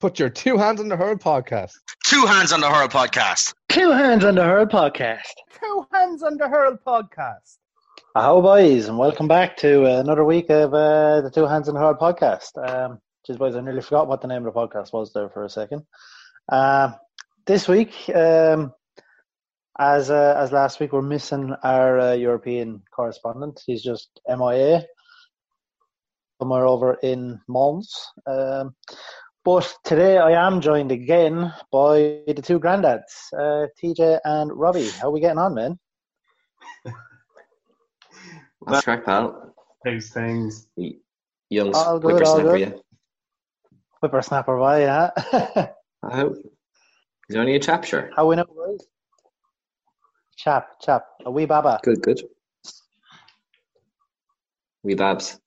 Put your two hands on the hurl podcast. Two hands on the hurl podcast. Two hands on the hurl podcast. Two hands on the hurl podcast. Hello, boys, and welcome back to another week of uh, the Two Hands on the Hurl podcast. Um, geez, boys, I nearly forgot what the name of the podcast was there for a second. Uh, this week, um, as uh, as last week, we're missing our uh, European correspondent. He's just MIA somewhere over in Mons. Um, but today I am joined again by the two granddads, uh, TJ and Robbie. How are we getting on, man? That's correct, pal. How's things? Young All good, all whippersnapper, good. yeah. Whippersnapper, boy, yeah. I hope. He's only a chap, sure. How we know, boys? Chap, chap, a wee baba. Good, good. We babs.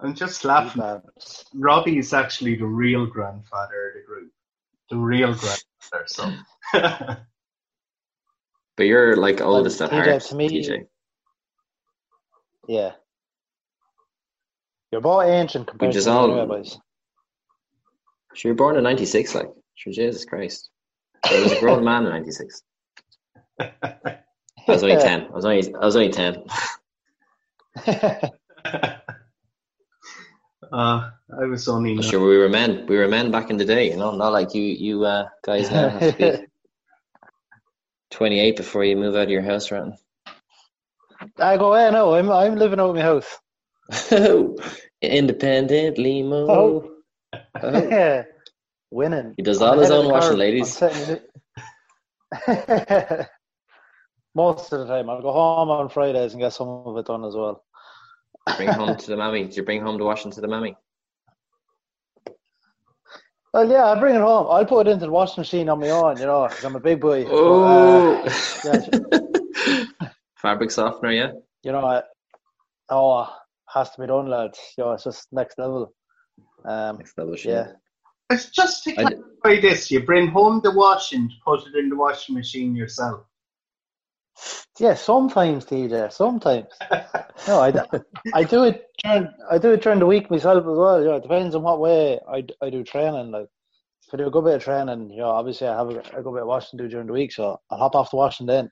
I'm just Wee laughing. babs. Robbie is actually the real grandfather of the group. The real grandfather, so. But you're like oldest at TJ, heart, to me- TJ. Yeah. You're both ancient compared just to all- anyway, boys. Sure, you're born in 96, like. Sure, Jesus Christ. I was a grown man in 96. I was only 10. I was only, I was only 10. Uh, I was only. Sure, we were men. We were men back in the day, you know, not like you, you uh, guys now have to be 28 before you move out of your house, right? I go, hey, no, I'm, I'm living out of my house. Independently move. Oh. Oh. Winning. He does I'm all his own washing, curve. ladies. I'm setting it- Most of the time. I'll go home on Fridays and get some of it done as well. Bring home to the mammy. Do you bring home the washing to the mammy? Well, yeah, I'll bring it home. I'll put it into the washing machine on my own, you know, 'cause I'm a big boy. But, uh, Oh, yeah, fabric softener, yeah. you know, I, oh, has to be done, lads. You know, it's just next level. Um, Next level shit. yeah. It's just to I d- clarify this: you bring home the washing, put it in the washing machine yourself. Yeah, sometimes, TJ. Sometimes. No, I, I do it during I do it during the week myself as well. You know, it depends on what way I, I do training. Like if I do a good bit of training, you know, obviously I have a, a good bit of washing to do during the week, so I'll hop off the washing then.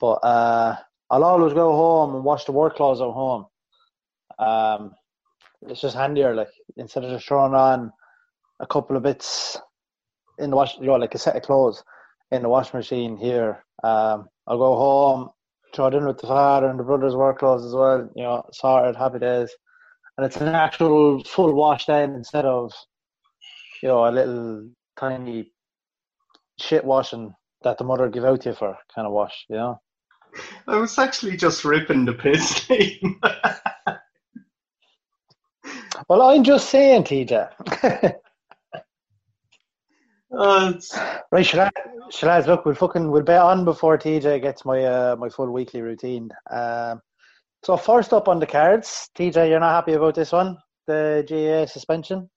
But uh, I'll always go home and wash the work clothes at home. Um, it's just handier, like instead of just throwing on a couple of bits in the wash, you know, like a set of clothes in the washing machine here. Um, I'll go home, throw it in with the father and the brother's work clothes as well. You know, sorted, happy days, and it's an actual full wash then instead of you know a little tiny shit washing that the mother give out to you for kind of wash. You know. I was actually just ripping the piss. Liam. Well, I'm just saying, TJ. Uh, right? Should I look? We'll fucking we'll bet on before TJ gets my uh, my full weekly routine. Um, so first up on the cards, TJ, you're not happy about this one, the GA suspension.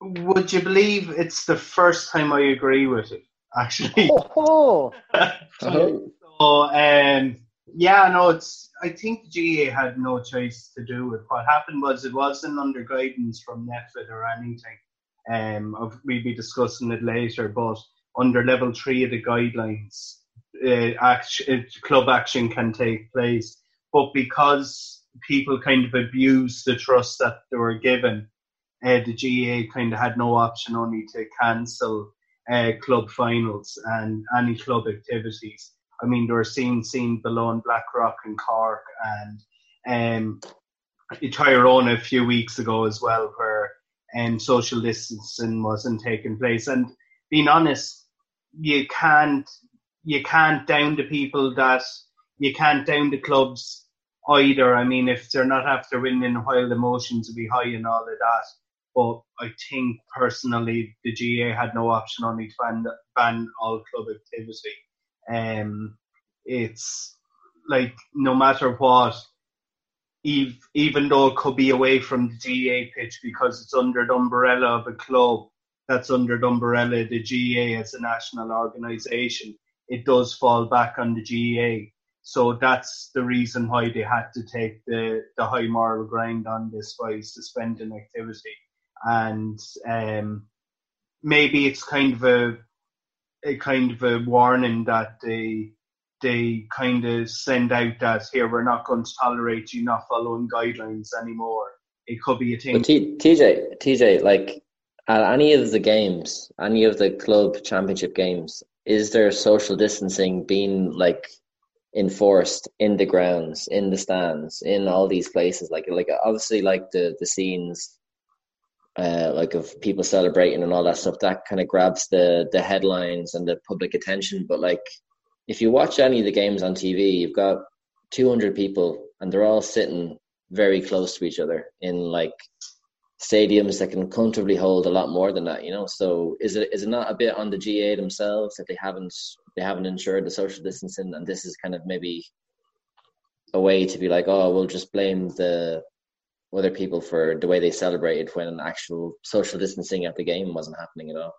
would you believe it's the first time I agree with it? Actually, Oh, Oh. So, um, yeah, no, it's. I think the GA had no choice to do it. What happened was it wasn't under guidance from NPHET or anything. Um, we'll be discussing it later, but under level three of the guidelines, uh, action, uh, club action can take place. But because people kind of abused the trust that they were given, uh, the GA kind of had no option only to cancel uh, club finals and any club activities. I mean, there were scenes seen below in Blackrock and Cork and um, Tyrone a few weeks ago as well, where um, social distancing wasn't taking place. And being honest, you can't you can't down the people that you can't down the clubs either. I mean, if they're not after winning, while the emotions will be high and all of that. But I think personally, the GA had no option only to ban, ban all club activity. Um, it's like no matter what, even though it could be away from the GA pitch because it's under the umbrella of a club that's under the umbrella of the GA as a national organisation, it does fall back on the GA. So that's the reason why they had to take the, the high moral ground on this by suspending activity. And um, maybe it's kind of a a kind of a warning that they they kind of send out that here we're not going to tolerate you not following guidelines anymore. It could be a. But T- TJ, TJ, like at any of the games, any of the club championship games, is there social distancing being like enforced in the grounds, in the stands, in all these places? Like, like obviously, like the the scenes, uh, like of people celebrating and all that stuff, that kind of grabs the the headlines and the public attention. But like, if you watch any of the games on TV, you've got 200 people and they're all sitting very close to each other in like stadiums that can comfortably hold a lot more than that, you know. So is it is it not a bit on the GA themselves that they haven't they haven't ensured the social distancing and this is kind of maybe a way to be like, oh, we'll just blame the other people for the way they celebrated when actual social distancing at the game wasn't happening at all.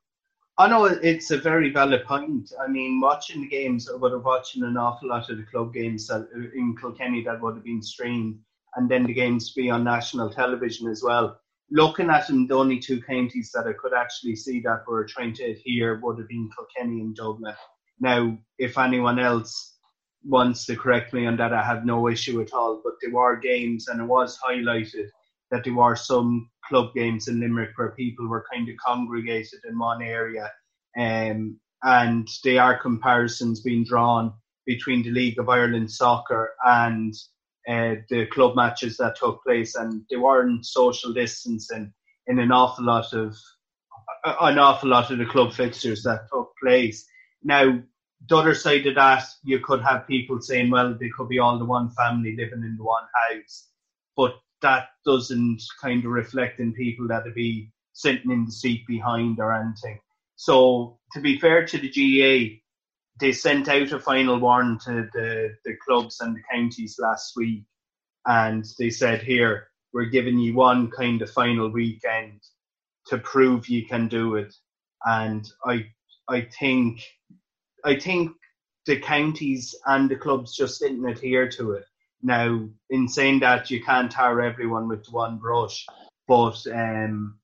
I know it's a very valid point. I mean, watching the games, I would have watching an awful lot of the club games that, uh, in Kilkenny that would have been streamed, and then the games be on national television as well looking at them, the only two counties that I could actually see that were trying to adhere would have been Kilkenny and Dublin. Now, if anyone else wants to correct me on that, I have no issue at all. But there were games, and it was highlighted that there were some club games in Limerick where people were kind of congregated in one area, um, and there are comparisons being drawn between the League of Ireland soccer and uh, the club matches that took place, and they weren't social distancing in an awful lot of an awful lot of the club fixtures that took place. Now, the other side of that, you could have people saying, well, they could be all the one family living in the one house, but that doesn't kind of reflect in people that would be sitting in the seat behind or anything. So, to be fair to the GA, they sent out a final warning to the, the clubs and the counties last week, and they said, "Here, we're giving you one kind of final weekend to prove you can do it." And I, I think, I think the counties and the clubs just didn't adhere to it. Now, in saying that, you can't tar everyone with one brush, but um,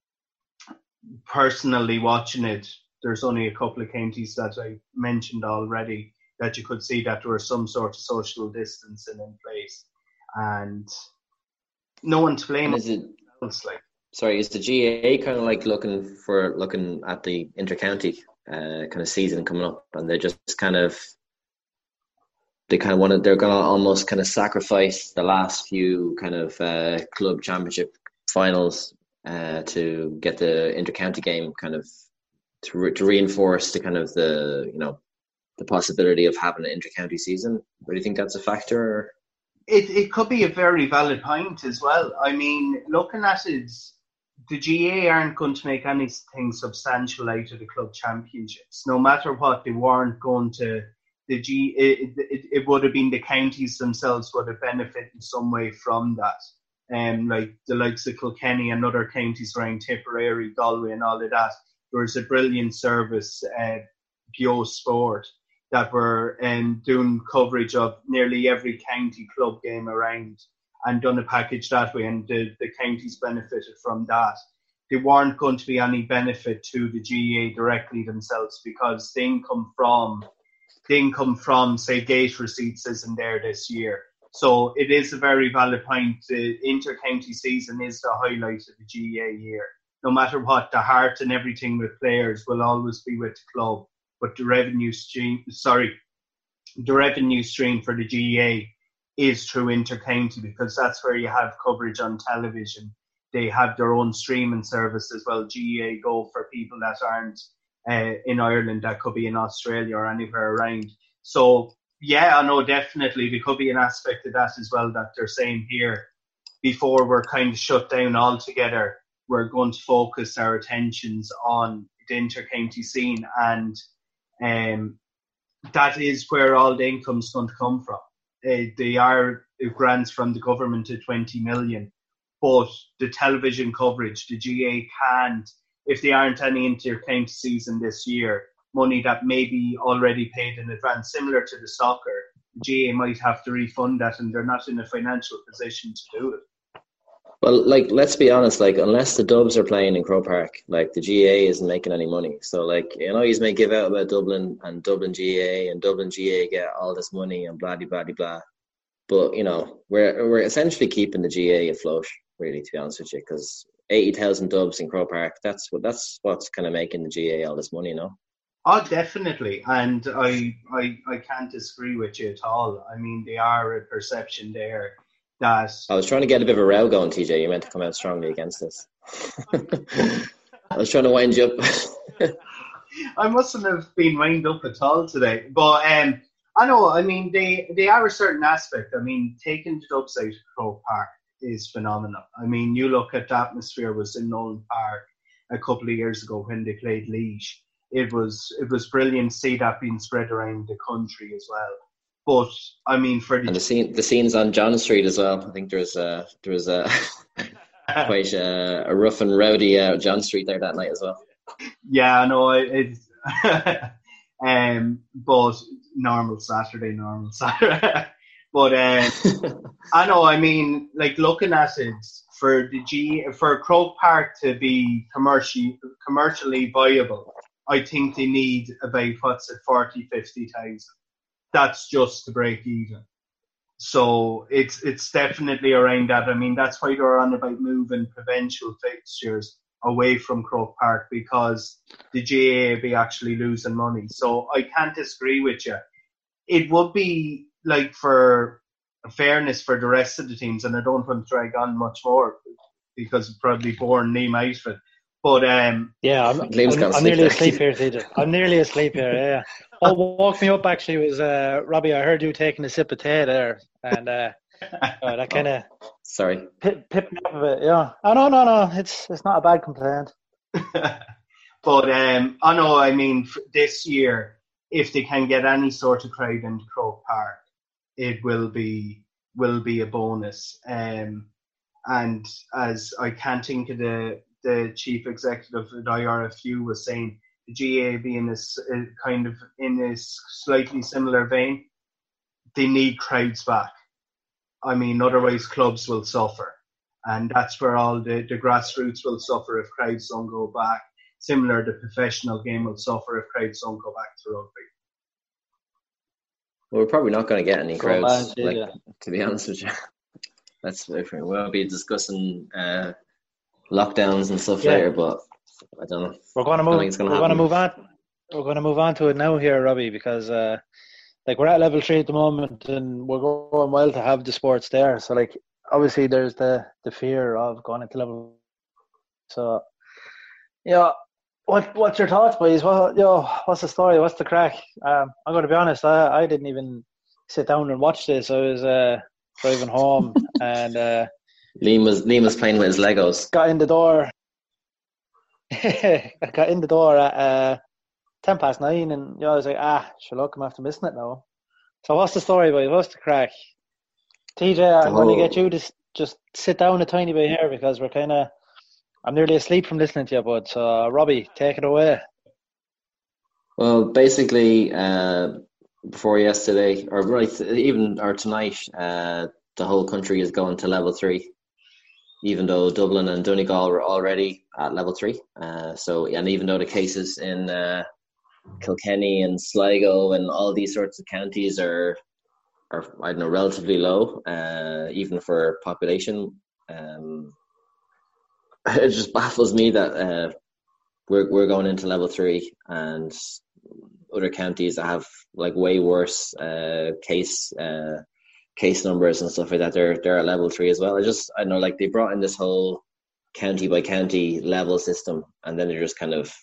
personally watching it, there's only a couple of counties that I mentioned already that you could see that there was some sort of social distancing in place, and no one to blame. Is it? Like. Sorry, is the GAA kind of like looking for looking at the intercounty uh, kind of season coming up, and they're just kind of they kind of want to they're going to almost kind of sacrifice the last few kind of uh, club championship finals uh, to get the intercounty game kind of to, re- to reinforce the kind of the you know the possibility of having an intercounty season. Do you think that's a factor? It it could be a very valid point as well. I mean, looking at it, the GA aren't going to make anything substantial out of the club championships. No matter what, they weren't going to. The G, it, it, it would have been the counties themselves would have benefited in some way from that. Um, like the likes of Kilkenny and other counties around Tipperary, Galway, and all of that there was a brilliant service, uh, Sport, that were um, doing coverage of nearly every county club game around and done a package that way, and the, the counties benefited from that. There weren't going to be any benefit to the GAA directly themselves because the income from the income from say gate receipts isn't there this year. So it is a very valid point. The inter-county season is the highlight of the GAA year no matter what, the heart and everything with players will always be with the club. But the revenue stream, sorry, the revenue stream for the GAA is through intercounty because that's where you have coverage on television. They have their own streaming service as well. GAA Go for people that aren't uh, in Ireland, that could be in Australia or anywhere around. So yeah, I know definitely there could be an aspect of that as well that they're saying here before we're kind of shut down altogether we're going to focus our attentions on the inter-county scene, and um, that is where all the income's going to come from. Uh, they are grants from the government of 20 million, but the television coverage, the GA can't, if they aren't any inter-county season this year, money that may be already paid in advance, similar to the soccer, GA might have to refund that, and they're not in a financial position to do it. Well, like let's be honest, like unless the Dubs are playing in Croke Park, like the GA isn't making any money. So like you know, you may give out about Dublin and Dublin GA and Dublin GA get all this money and blah blah blah blah. But you know, we're we're essentially keeping the GA afloat, really, to be honest with you, because eighty thousand Dubs in Croke Park, that's what that's what's kind of making the GA all this money, you know. Oh, definitely, and I, I I can't disagree with you at all. I mean, there are a perception there that I was trying to get a bit of a row going, TJ. You meant to come out strongly against this. I was trying to wind you up. I mustn't have been wound up at all today. But um, I know, I mean, they, they are a certain aspect. I mean, taking the Dubs out of Croke Park is phenomenal. I mean, you look at the atmosphere was in Nowlan Park a couple of years ago when they played Laois. It was it was brilliant to see that being spread around the country as well. But I mean, for the, and the scene, the scenes on John Street as well. I think there was a there was a quite a, a, rough and rowdy uh, John Street there that night as well. Yeah, no, it. um, but normal Saturday, normal Saturday. but um, I know. I mean, like looking at it for the G for Croke Park to be commercially commercially viable, I think they need about what's it 40, 50,000 that's just to break even. So it's it's definitely around that. I mean, that's why they're on about moving provincial fixtures away from Croke Park because the GAA be actually losing money. So I can't disagree with you. It would be like for fairness for the rest of the teams, and I don't want to drag on much more because it's probably boring name out of it. But um, yeah, I'm, I'm, I'm nearly asleep here, TJ. I'm nearly asleep here. Yeah. Oh, what woke me up actually was uh, Robbie. I heard you taking a sip of tea there, and uh, that kind of sorry pip, pip me up a bit. Yeah. Oh no, no, no. It's it's not a bad complaint. but um, I know. I mean, this year, if they can get any sort of crowd into Croke Park, it will be will be a bonus. Um, and as I can't think of the the chief executive at IRFU was saying, the GAA being this uh, kind of in this slightly similar vein, they need crowds back. I mean, otherwise clubs will suffer, and that's where all the, the grassroots will suffer if crowds don't go back. Similar, the professional game will suffer if crowds don't go back to rugby. Well, we're probably not going to get any crowds, like, to be honest with you. That's different. We'll be discussing uh, lockdowns and stuff yeah. later, but I don't know. We're going to move. Gonna we're going to move on. We're going to move on to it now here, Robbie, because uh, like we're at level three at the moment, and we're going well to have the sports there. So like obviously there's the the fear of going into level. So yeah, what what's your thoughts, boys? What yo, what's the story? What's the crack? Um, I'm going to be honest. I I didn't even sit down and watch this. I was uh, driving home and. Uh, Liam was Liam was playing with his Legos. Got in the door. I got in the door at uh, ten past nine, and you know, I was like, ah, Sherlock, I'm after missing it now. So what's the story, boy? What's the crack? TJ, I'm oh. going to get you to just sit down a tiny bit here because we're kind of. I'm nearly asleep from listening to you. So, uh, Robbie, take it away. Well, basically, uh, before yesterday, or right, even or tonight, uh, the whole country is going to level three even though Dublin and Donegal were already at level three. Uh, so, and even though the cases in uh, Kilkenny and Sligo and all these sorts of counties are, are I don't know, relatively low, uh, even for population, um, it just baffles me that uh, we're we're going into level three and other counties that have like way worse uh, case uh, case numbers and stuff like that, they're they're at level three as well. I just I know like they brought in this whole county by county level system, and then they're just kind of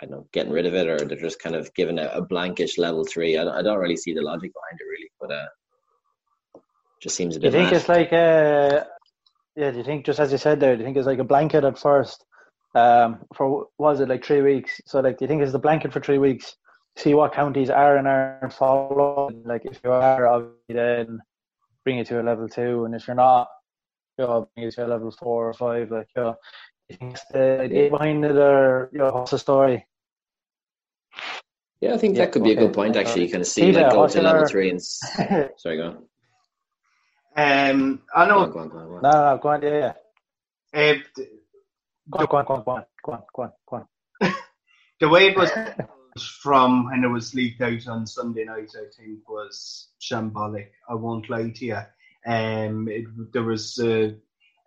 I don't know getting rid of it, or they're just kind of giving a, a blankish level three. I don't, I don't really see the logic behind it really, but uh, just seems a bit. You think mad. it's like uh, yeah? Do you think just as you said there? Do you think it's like a blanket at first? Um, for was it like three weeks? So like, do you think it's the blanket for three weeks? see what counties are and aren't following. Like if you are, obviously then bring it to a level two, and if you're not, you know, bring it to a level four or five. Like you know, you think the idea behind it, or you know, what's the story? Yeah, I think yeah, that could be okay. a good point. Actually, you kind can see like go to level three and sorry, go. Um, I know. go on, go on, go on. No, no, no, go on, yeah, yeah. Uh, Go on, go on, go on, go on, go on, go on, go on. the way it was from when it was leaked out on Sunday night, I think was shambolic. I won't lie to you. Um, it, there was a,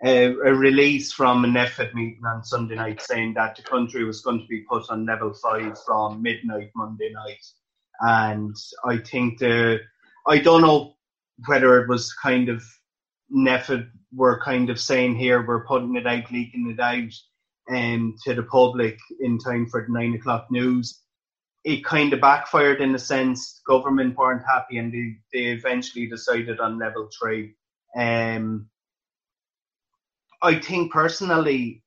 a, a release from an NPHET meeting on Sunday night saying that the country was going to be put on level five from midnight Monday night, and I think the I don't know whether it was kind of NPHET were kind of saying here we're putting it out, leaking it out um, to the public in time for the nine o'clock news. It kind of backfired in a sense. Government weren't happy, and they, they eventually decided on level three. Um, I think personally,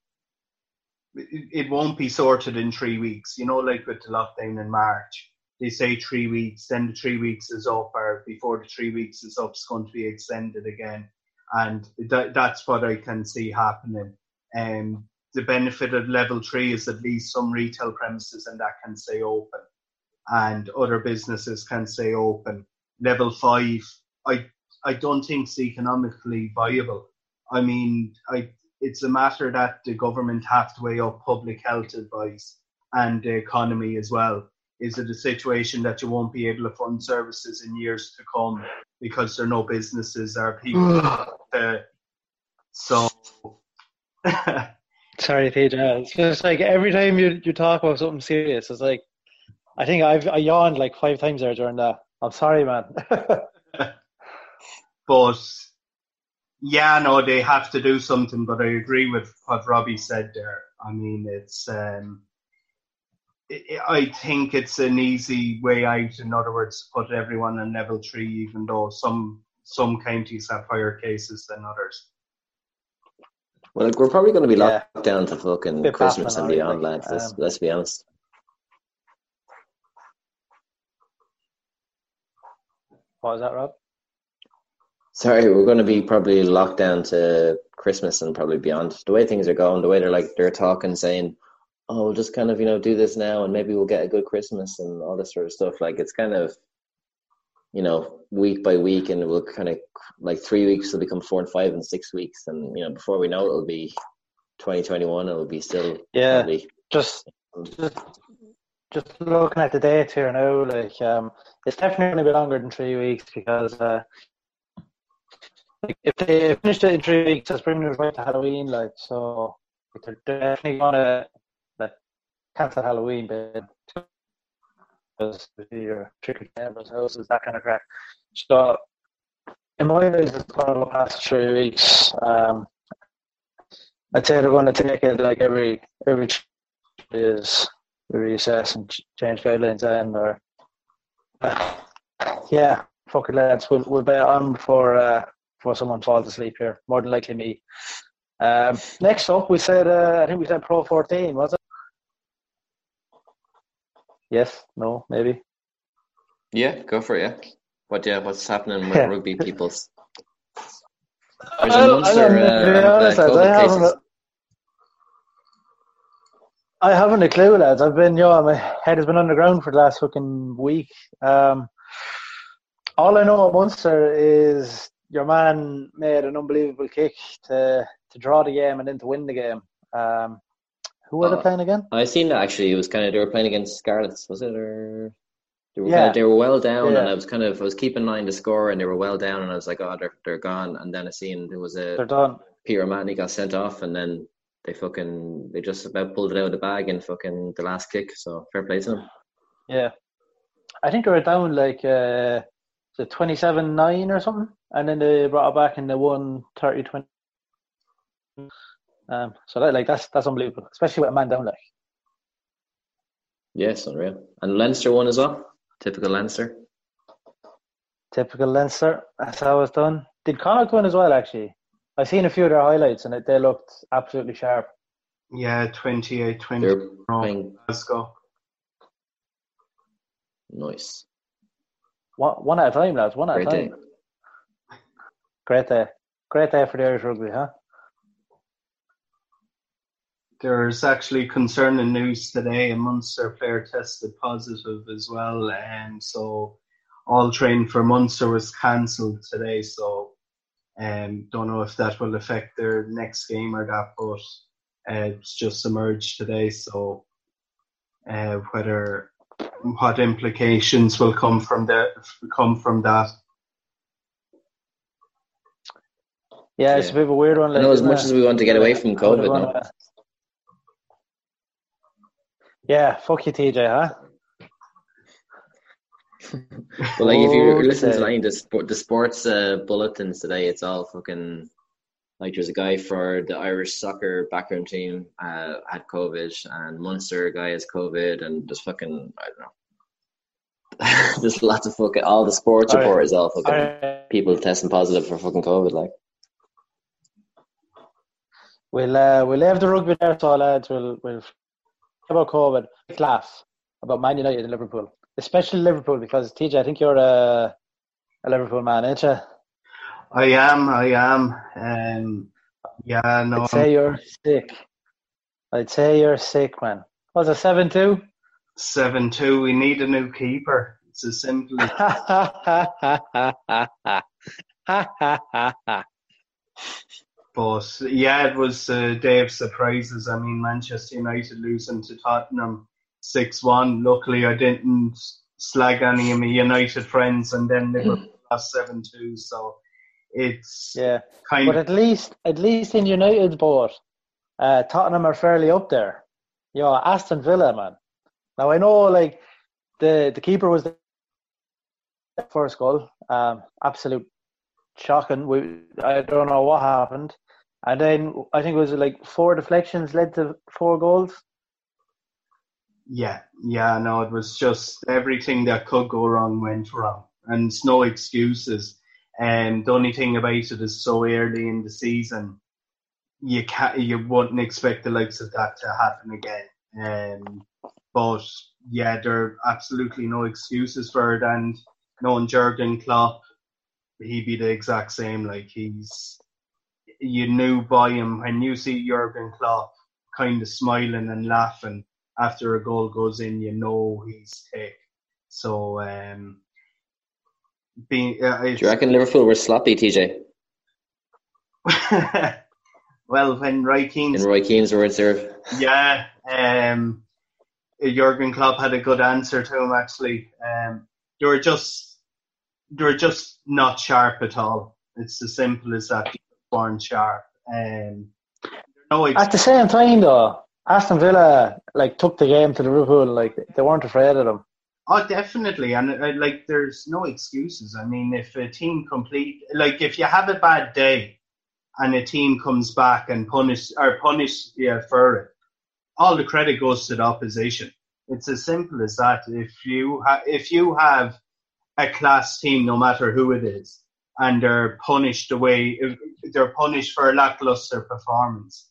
it, it won't be sorted in three weeks. You know, like with the lockdown in March, they say three weeks, then the three weeks is up, or before the three weeks is up, it's going to be extended again, and that, that's what I can see happening. Um, the benefit of level three is at least some retail premises and that can stay open and other businesses can stay open. Level five, I I don't think it's economically viable. I mean, I it's a matter that the government have to weigh up public health advice and the economy as well. Is it a situation that you won't be able to fund services in years to come because there are no businesses or people to, so Sorry, Peter. It's just like every time you, you talk about something serious, it's like I think I've I yawned like five times there during that. I'm sorry, man. but yeah, no, they have to do something. But I agree with what Robbie said there. I mean, it's um, I I think it's an easy way out. In other words, put everyone in level three, even though some some counties have higher cases than others. Well, like, we're probably going to be Yeah. locked down to fucking Christmas and beyond, think. lads. Let's, Um, let's be honest. what was that, Rob? Sorry, we're going to be probably locked down to Christmas and probably beyond. The way things are going, the way they're like they're talking, saying, "Oh, we'll just kind of you know do this now, and maybe we'll get a good Christmas and all this sort of stuff." Like it's kind of, you know, week by week, and we'll kind of like three weeks will become four and five and six weeks, and you know before we know it, it'll be 2021. It'll be still Yeah. probably Just just just looking at the dates here now, like um, it's definitely going to be longer than three weeks because uh, like, if they finish it in three weeks, that's bringing us right to Halloween. Like so, they're definitely going to like cancel Halloween, but your trick or houses, that kind of crap. So, in my eyes, it's going to go past three weeks. Um, I'd say they're going to take it like every every is reassess and change guidelines then or uh, yeah fuck it lads we'll, we'll bet on before uh, before someone falls asleep here more than likely me um, next up we said uh, I think we said Pro 14 was it yes no maybe yeah, go for it. Yeah, what yeah, what's happening with rugby peoples? There's I a don't- I Munster don't know, uh, to be of, honest, lads, I haven't cases. a- I haven't a clue, lads. I've been, you know, my head has been underground for the last fucking week. Um, all I know at Munster is your man made an unbelievable kick to to draw the game and then to win the game. Um, who were Uh, they playing again? I seen that actually. It was kind of they were playing against Scarlets, was it? Or they were Yeah. kind of, they were well down, Yeah. and I was kind of I was keeping an eye on the score, and they were well down, and I was like, oh, they're they're gone. And then I seen there was They're a done. Peter Matney got sent off, and then they fucking they just about pulled it out of the bag in fucking the last kick. So fair play to them. Yeah, I think they were down like uh, the twenty-seven nine or something, and then they brought it back and they won 30-20. Um, so that like that's that's unbelievable, especially with a man down like. Yes, unreal. And Leinster won as well. Typical Leinster. Typical Leinster. That's how it's done. Did Connacht win as well? Actually, I've seen a few of their highlights and it, they looked absolutely sharp. Yeah, 28 20 They're playing Glasgow. nice. One, one at a time, lads. One at Great a day. time. Great day. Great day for the Irish rugby, huh? There's actually concerning news today. A Munster player tested positive as well, and so all training for Munster was cancelled today. So Um, don't know if that will affect their next game or that, but uh, it's just emerged today. So uh, whether what implications will come from that come from that. Yeah, it's a bit of a weird one. I know as much it? as we want to get away from COVID, no? Yeah, fuck you, TJ, huh? But like, if you listen to any of the, sport, the sports uh, bulletins today, it's all fucking like there's a guy for the Irish soccer background team uh, had COVID, and Munster guy has COVID, and just fucking I don't know. there's lots of fucking all the sports All right. report is all fucking Alright, people testing positive for fucking COVID. Like, We'll uh, we'll leave the rugby there, so lads. We'll we'll about COVID. Quick laugh about Man United and Liverpool, especially Liverpool, because TJ, I think you're a a Liverpool man, ain't you? I am, I am. Um, yeah, no, I'd say you're sick. I'd say you're sick, man. Was it seven two? seven two. We need a new keeper. It's as simple as But yeah, it was a day of surprises. I mean, Manchester United losing to Tottenham 6 1. Luckily, I didn't slag any of my United friends, and then Liverpool lost 7 2. So it's yeah, kind but of. at least at least in United's board, uh, Tottenham are fairly up there. You know, Aston Villa, man. Now I know, like the the keeper was the first goal. Um, absolute shocking. We I don't know what happened, and then I think it was like four deflections led to four goals. Yeah, yeah, no, it was just everything that could go wrong went wrong, and it's no excuses. And the only thing about it is so early in the season, you can't, you wouldn't expect the likes of that to happen again. Um, but yeah, there are absolutely no excuses for it. And knowing Jurgen Klopp, he'd be the exact same. Like he's, you knew by him when you see Jurgen Klopp kind of smiling and laughing after a goal goes in, you know he's tick. So, um, being, uh, do you reckon Liverpool were sloppy, TJ? well, when Roy Keane's In Roy Keane's words, there. Yeah, um, Jurgen Klopp had a good answer to him actually. Um, they were just they were just not sharp at all. It's as simple as that. Weren't sharp. Um, no, ex- At the same time, though, Aston Villa like took the game to the Liverpool. Like they weren't afraid of them. Oh, definitely, and uh, like, there's no excuses. I mean, if a team complete, like, if you have a bad day, and a team comes back and punish or punish you for it, all the credit goes to the opposition. It's as simple as that. If you ha- if you have a class team, no matter who it is, and they're punished the way they're punished for a lackluster performance,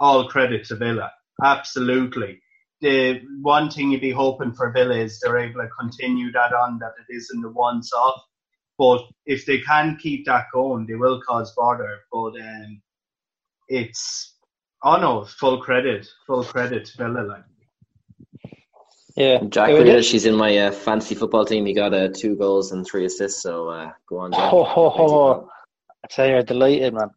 all credit to Villa. Absolutely the one thing you'd be hoping for Villa is they're able to continue that on, that it isn't the once off. But if they can keep that going, they will cause bother. But um, it's, oh no, full credit, full credit to Villa. Like. Yeah, Jack It was- Grealish, he's in my uh, fantasy football team. He got uh, two goals and three assists. So uh, go on, Jack. Ho, ho, ho, ho. I tell you, you're delighted, man.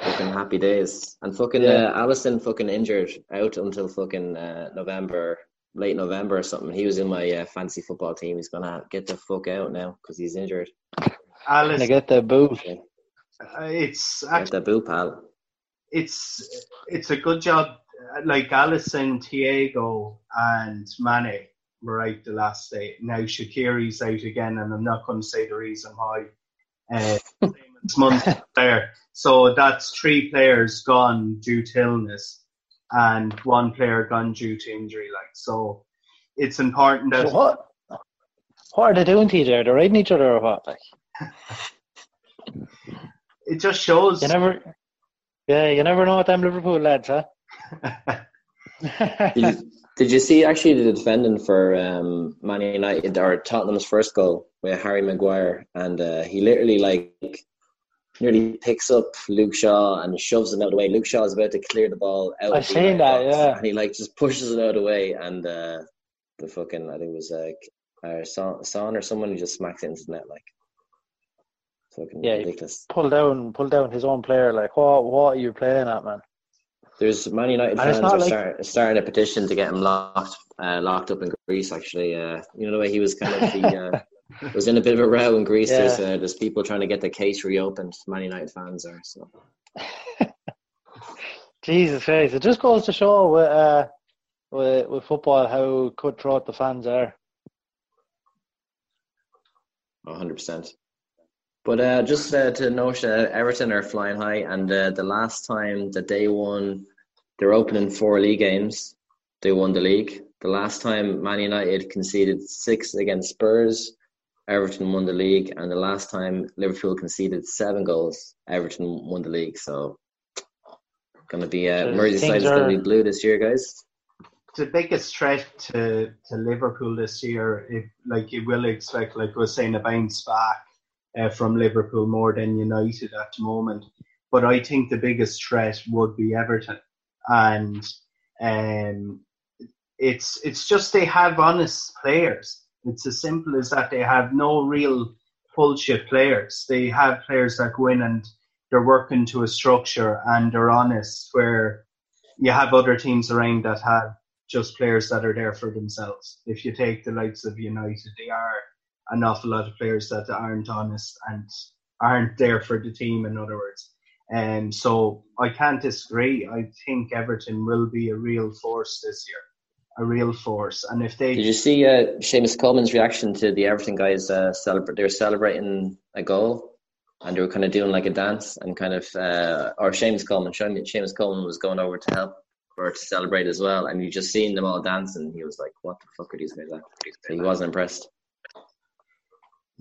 Fucking happy days. And fucking Yeah. uh, Alisson fucking injured out until fucking uh, November, late November or something. He was in my uh, fantasy football team. He's gonna get the fuck out now because he's injured. Alice, Gonna get the boot. uh, it's Get the boo pal. it's it's a good job. Like Alisson, Thiago, and Mane were out the last day. Now Shaqiri's out again, and I'm not going to say the reason why. Uh, it's months there, so that's three players gone due to illness, and one player gone due to injury. Like so, it's important that So what? What are they doing, TJ? Are They're riding each other or what? Like, it just shows. you never, yeah, you never know what them Liverpool lads, huh? Did you, did you see actually the defending for um, Man United or Tottenham's first goal with Harry Maguire? And uh, he literally like nearly picks up Luke Shaw and shoves him out of the way. Luke Shaw is about to clear the ball out. I of the seen that, box, yeah. And he like just pushes it out of the way, and uh, the fucking I think it was like uh, Son, Son or someone who just smacks it into the net like. Fucking Yeah, ridiculous. Pull down, pull down his own player. Like, what, what are you playing at, man? There's Man United And fans are like- start, starting a petition to get him locked, uh, locked up in Greece. Actually, uh, you know the way he was kind of the, uh, was in a bit of a row in Greece. There's, Yeah. uh, there's people trying to get the case reopened. Man United fans are so. Jesus Christ! It just goes to show with uh, with, with football how cutthroat the fans are. 100 percent. But uh, just uh, to note, uh, Everton are flying high, and uh, the last time that they won, they're opening four league games. They won the league. The last time Man United conceded six against Spurs, Everton won the league, and the last time Liverpool conceded seven goals, Everton won the league. So, gonna be uh, Merseyside is gonna be blue this year, guys. the biggest threat to, to Liverpool this year, if like you will expect, like we was saying, a bounce back uh, from Liverpool more than United at the moment. But I think the biggest threat would be Everton, and um, it's it's just they have honest players. It's as simple as that. They have no real bullshit players. They have players that go in and they're working to a structure and they're honest. Where you have other teams around that have just players that are there for themselves. If you take the likes of United, they are an awful lot of players that aren't honest and aren't there for the team. In other words, and so I can't disagree. I think Everton will be a real force this year, a real force. And if they Did you see uh, Seamus Coleman's reaction to the Everton guys? Uh, celebrate. They were celebrating a goal, and they were kind of doing like a dance and kind of. Uh, or Seamus Coleman, Seamus Seamus Coleman was going over to help or to celebrate as well, and you just seen them all dancing. He was like, "What the fuck are these guys at?" He wasn't impressed.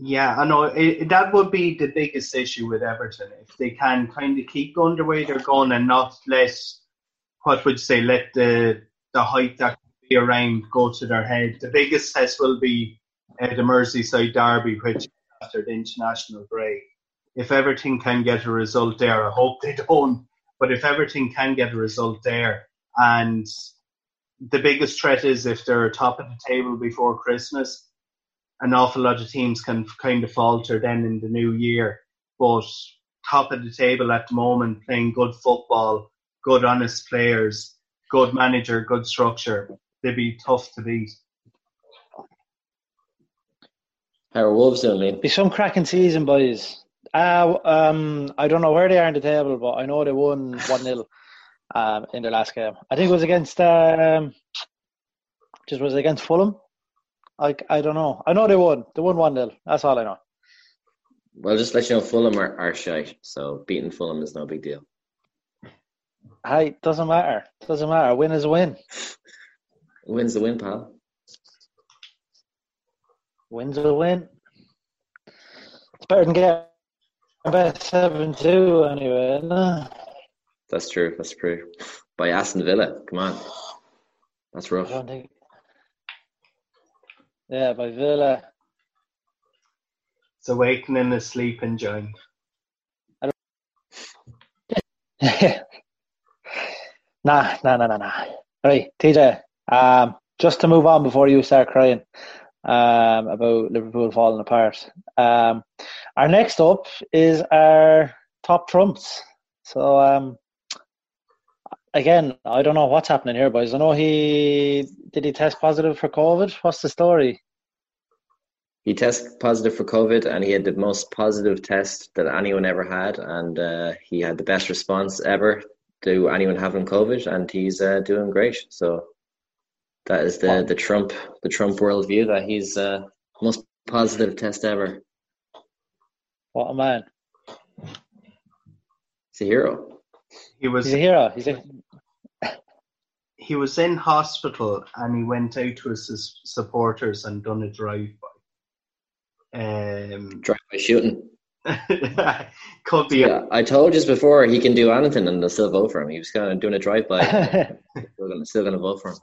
Yeah, I know it, that would be the biggest issue with Everton if they can kind of keep going the way they're going and not let what would you say let the the hype that could be around go to their head. The biggest test will be uh, the Merseyside derby, which after the international break. If Everton can get a result there, I hope they don't. But if Everton can get a result there, and the biggest threat is if they're top of the table before Christmas, an awful lot of teams can kind of falter then in the new year. But top of the table at the moment, playing good football, good honest players, good manager, good structure, they'd be tough to beat. How are Wolves doing, Liam? Be some cracking season, boys. Uh, um, I don't know where they are in the table, but I know they won one 0 um, in their last game. I think it was against um, just was against Fulham. I I don't know. I know they won. They won one 0 That's all I know. Well, just let you know, Fulham are, are shite, so beating Fulham is no big deal. Hey, doesn't matter. Doesn't matter. Win is a win. Wins the win, pal. Wins a win. It's better than getting about seven two anyway. No? That's true. That's true. By Aston Villa, come on, that's I rough. don't think. Yeah, by Villa. It's awakening a sleeping giant. nah, nah, nah, nah, nah. Right, TJ. Um, just to move on before you start crying um, about Liverpool falling apart. Um, our next up is our top trumps. So um, again, I don't know what's happening here, boys. I know he did he test positive for COVID. What's the story? He tested positive for COVID, and he had the most positive test that anyone ever had, and uh, he had the best response ever to anyone having COVID, and he's uh, doing great. So that is the the Trump the Trump worldview that he's uh, most positive test ever. What a man! He's a hero. He was He's a hero. He's a he was in hospital and he went out to his supporters and done a drive by. Um, Drive by shooting. could be Yeah, I told you before he can do anything, and they'll still vote for him. He was kind of doing a drive by. still gonna still gonna vote for him.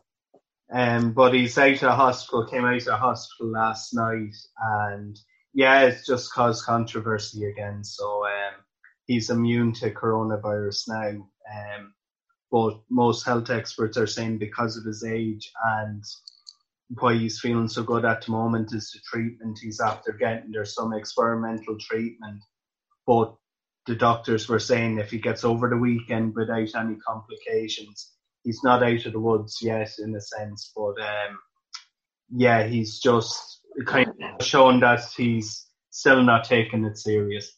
Um, but he's out of hospital, came out of hospital last night, and yeah, it's just caused controversy again. So um, he's immune to coronavirus now. Um, but most health experts are saying because of his age and why he's feeling so good at the moment is the treatment he's after getting. There's some experimental treatment but the doctors were saying if he gets over the weekend without any complications, he's not out of the woods yet, in a sense. But um, yeah, he's just kind of shown that he's still not taking it serious.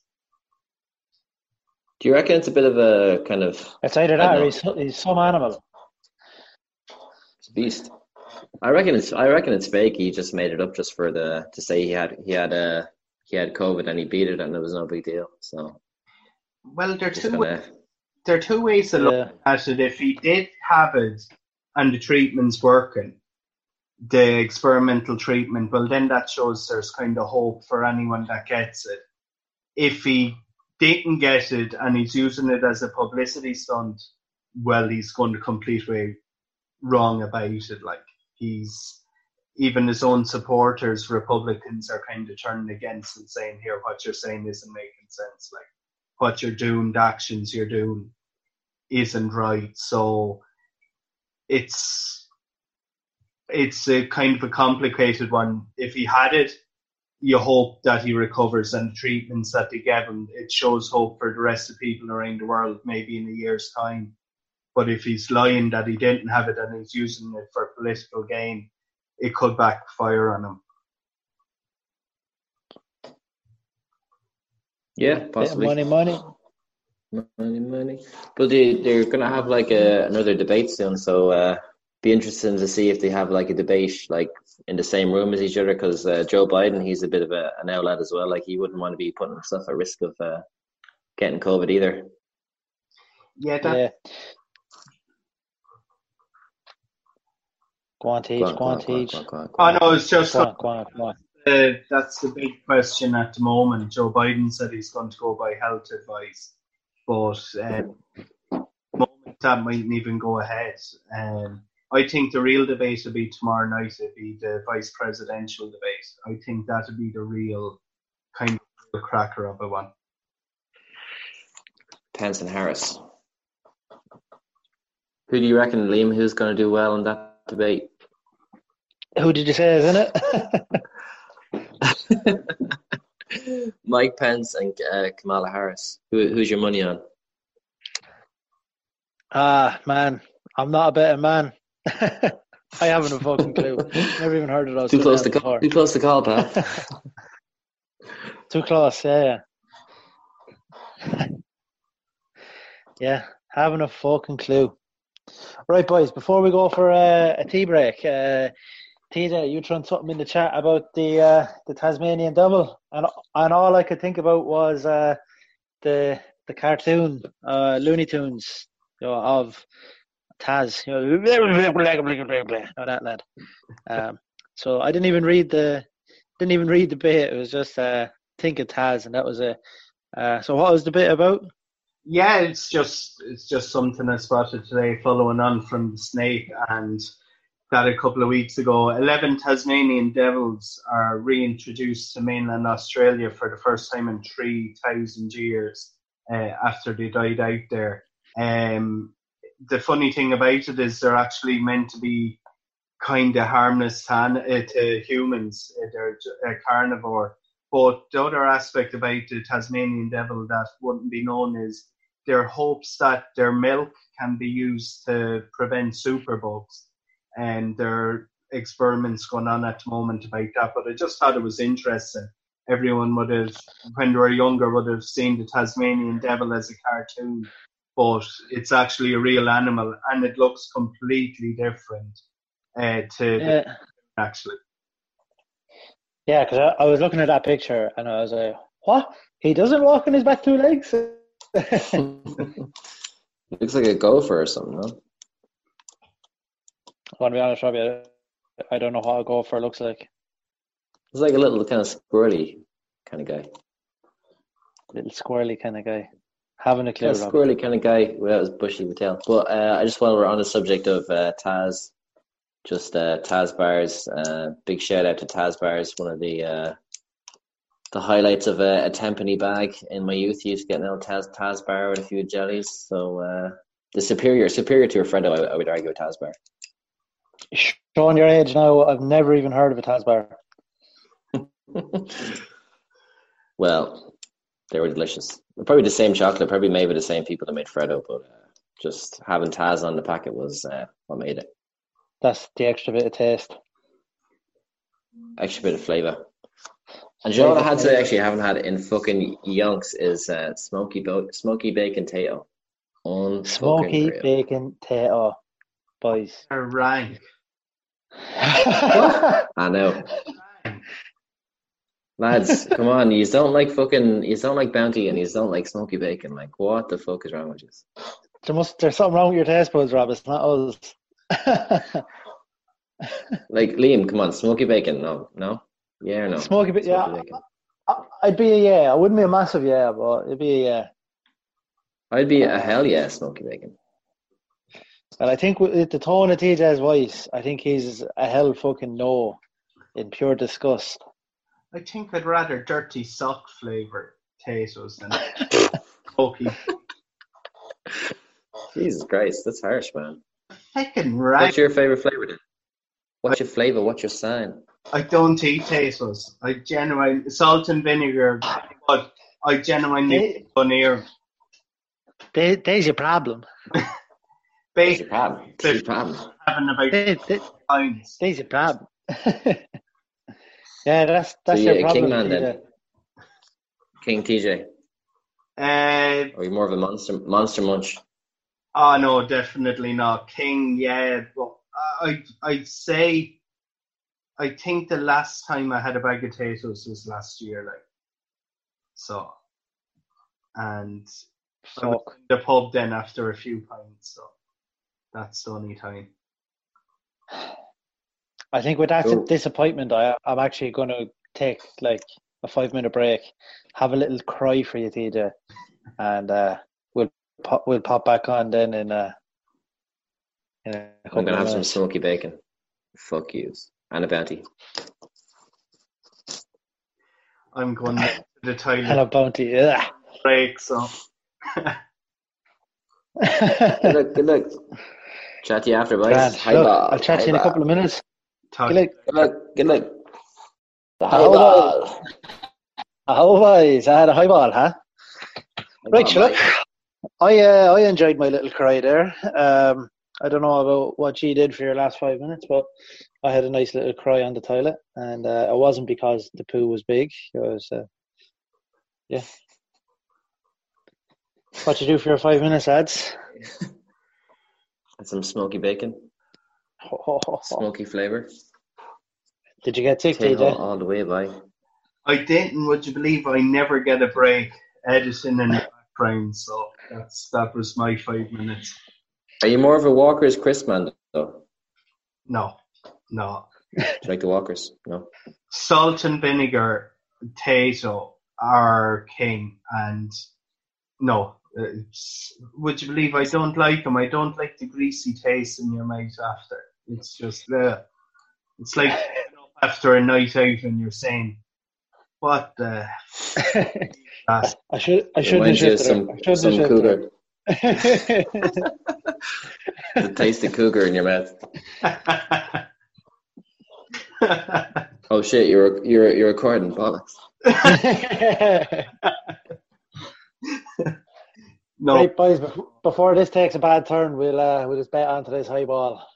Do you reckon it's a bit of a kind of It's either that or he's, he's some animal. it's a beast? I reckon it's I reckon it's fake. He just made it up just for the to say he had he had uh, he had COVID and he beat it and it was no big deal. So Well, there are just two gonna there are two ways to look Yeah. at it. If he did have it and the treatment's working, the experimental treatment, well, then that shows there's kind of hope for anyone that gets it. If he didn't get it and he's using it as a publicity stunt, well, he's going to completely wrong about it. Like he's even his own supporters, Republicans, are kind of turning against and saying, "Here, what you're saying isn't making sense. Like what you're doing, the actions you're doing, isn't right." So it's it's a kind of a complicated one. If he had it, you hope that he recovers, and the treatments that they give him, it shows hope for the rest of people around the world, maybe in a year's time. But if he's lying that he didn't have it and he's using it for political gain, it could backfire on him. yeah Bit of possibly money, money. money money. But they they're gonna have like a another debate soon. So uh, be interesting to see if they have like a debate like in the same room as each other because uh, Joe Biden he's a bit of a, an outlet as well. Like he wouldn't want to be putting himself at risk of uh, getting COVID either. Yeah, that, Yeah. Go on, Teach. Go on, Teach. go on, go on, go on. no, it's just Go on, go on, go on. uh, that's the big question at the moment. Joe Biden said he's going to go by health advice, but um, moment that mightn't even go ahead. Um, I think the real debate will be tomorrow night. It'll be the vice presidential debate. I think that'll be the real kind of the cracker of a one. Pence and Harris. Who do you reckon, Liam? Who's going to do well in that debate? Who did you say is in it? Mike Pence and uh, Kamala Harris. Who, who's your money on? ah, man. I'm not a betting man. I haven't a fucking clue. Never even heard of those. Too close to call. Too close to call, pal. Too close, yeah, yeah. yeah, having a fucking clue. Right, boys, before we go for uh, a tea break, uh, TJ, you throwing something in the chat about the uh, the Tasmanian Devil, and and all I could think about was uh, the the cartoon uh, Looney Tunes you know, of Taz, you that lad. Um, so I didn't even read the didn't even read the bit. It was just uh, think of Taz, and that was it. Uh, so what was the bit about? Yeah, it's just it's just something I spotted today, following on from the snake, and that a couple of weeks ago. Eleven Tasmanian devils are reintroduced to mainland Australia for the first time in three thousand years uh, after they died out there. Um, the funny thing about it is they're actually meant to be kind of harmless uh, to humans. Uh, they're a carnivore. But the other aspect about the Tasmanian devil that wouldn't be known is their hopes that their milk can be used to prevent superbugs. And there are experiments going on at the moment about that. But I just thought it was interesting. Everyone would have, when they were younger, would have seen the Tasmanian devil as a cartoon. But it's actually a real animal and it looks completely different uh, to the, Yeah, actually. yeah, because I, I was looking at that picture and I was like, "What? He doesn't walk on his back two legs?" Looks like a gopher or something, no? I want to be honest, Robbie. I, I don't know what a gopher looks like. It's like a little kind of squirrely kind of guy. Little squirrely kind of guy. Having a clue, Kind of squirrely kind of guy without his bushy tail. But uh, I just while we're on the subject of uh, Taz, just uh, Taz bars. Uh, big shout out to Taz bars. One of the uh, the highlights of a, a tenpenny bag in my youth. Used to get an old Taz Taz bar with a few jellies. So uh, the superior superior to a Freddo, I, I would argue, a Taz bar. Showing your age now, I've never even heard of a Taz bar. well, They were delicious. Probably the same chocolate, probably made by the same people that made Freddo, but uh, just having Taz on the packet was uh, what made it. That's the extra bit of taste. Extra bit of flavour. And you know what I had to actually haven't had in fucking yonks is uh, smoky bo- smoky bacon Tayto. On Smoky bacon Tayto, boys. rank. I know. Lads, come on, you don't like fucking you don't like bounty and you don't like smoky bacon. Like what the fuck is wrong with you? there must there's something wrong with your taste buds, Rob. It's not us. Like Liam, come on, smoky bacon, no, no? Yeah or no? Smoky bacon, yeah. bacon. I- I'd be a yeah. I wouldn't be a massive yeah, but it'd be a yeah. I'd be a hell yeah, smoky bacon. And I think with the tone of TJ's voice, I think he's a hell fucking no in pure disgust. I think I'd rather dirty sock flavour potatoes than smoky. Jesus Christ, that's harsh, man. Fucking rank. What's your favorite flavor then? What's your flavor? What's your sign? I don't eat potatoes. I genuinely salt and vinegar, but I genuinely paneer. There, there's your problem. What's your problem? What's your problem? having about There, there, pounds. there's your problem. yeah, that's that's so your problem. king man then? TJ. King TJ. Uh, Or you more of a monster monster munch? oh no, definitely not. King, yeah, but I I'd say I think the last time I had a bag of potatoes was last year, like so, and I was in the pub then after a few pints, so that's the only time. I think with that Cool. disappointment, I, I'm actually going to take like a five minute break, have a little cry for you, TJ, and uh, we'll pop, we'll pop back on then in a, in a couple I'm gonna of have some smoky bacon. Fuck yous. And a bounty. I'm going to the and toilet a bounty. Yeah. break, so Good luck, good luck. Chat to you after, boys. Look. I'll chat to you in a couple of minutes. Talk. Good luck. Good luck, good luck. The high High ball. Oh, boys, I had a high ball, huh? Right, Come so on, I uh, I enjoyed my little cry there. Um, I don't know about what you did for your last five minutes, but I had a nice little cry on the toilet, and uh, it wasn't because the poo was big. It was, uh, yeah. What you do for your five minutes, lads? And some smoky bacon, smoky flavour. Did you get sick, Tail TJ? all the way, boy. I didn't. Would you believe I never get a break? Edison and background, so that's that was my five minutes. Are you more of a Walker's Chris man, though? No, no. Do you like the Walkers? No. Salt and vinegar, potato are king, and no. It's, would you believe I don't like them? I don't like the greasy taste in your mouth after. It's just uh, it's like after a night out and you're saying, "What the?" F-? I should I should have Reminds shifted some, it. I some should have cougar. The taste of cougar in your mouth. Oh shit, you're you're you're recording bollocks. no, Right, boys. Before this takes a bad turn, we'll uh, we'll just bet onto this high ball.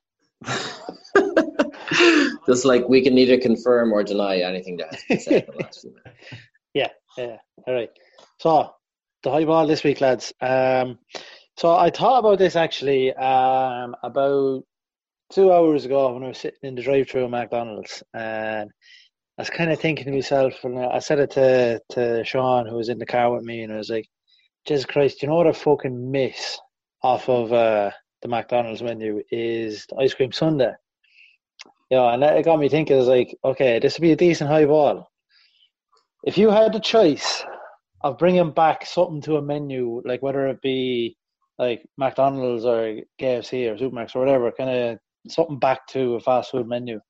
Just like we can neither confirm or deny anything that has been said the last few minutes. Yeah, yeah. All right. So the high ball this week, lads. Um, so I thought about this actually um, about two hours ago when I was sitting in the drive-through at McDonald's, and I was kind of thinking to myself, and I said it to to Sean, who was in the car with me, and I was like, "Jesus Christ, you know what I fucking miss off of uh, the McDonald's menu is the ice cream sundae." Yeah, and that got me thinking. I was like, "Okay, this would be a decent high ball." If you had the choice of bringing back something to a menu, like whether it be like McDonald's or KFC or Supermac's or whatever, kind of something back to a fast food menu,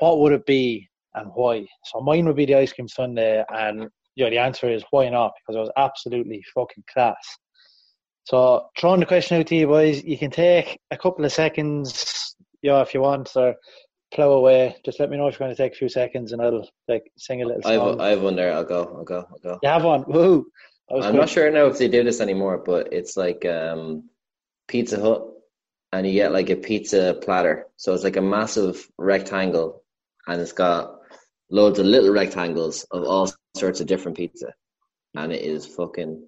what would it be and why? So mine would be the ice cream sundae, and yeah, the answer is why not? Because it was absolutely fucking class. So throwing the question out to you boys, you can take a couple of seconds, yeah, if you want, or plow away. Just let me know if you're going to take a few seconds, and I'll like sing a little I have, I have one there. I'll go. I'll go. I'll go. You have one. Woohoo. I'm quick. not sure now if they do this anymore, but it's like um, Pizza Hut, and you get like a pizza platter. So it's like a massive rectangle, and it's got loads of little rectangles of all sorts of different pizza, and it is fucking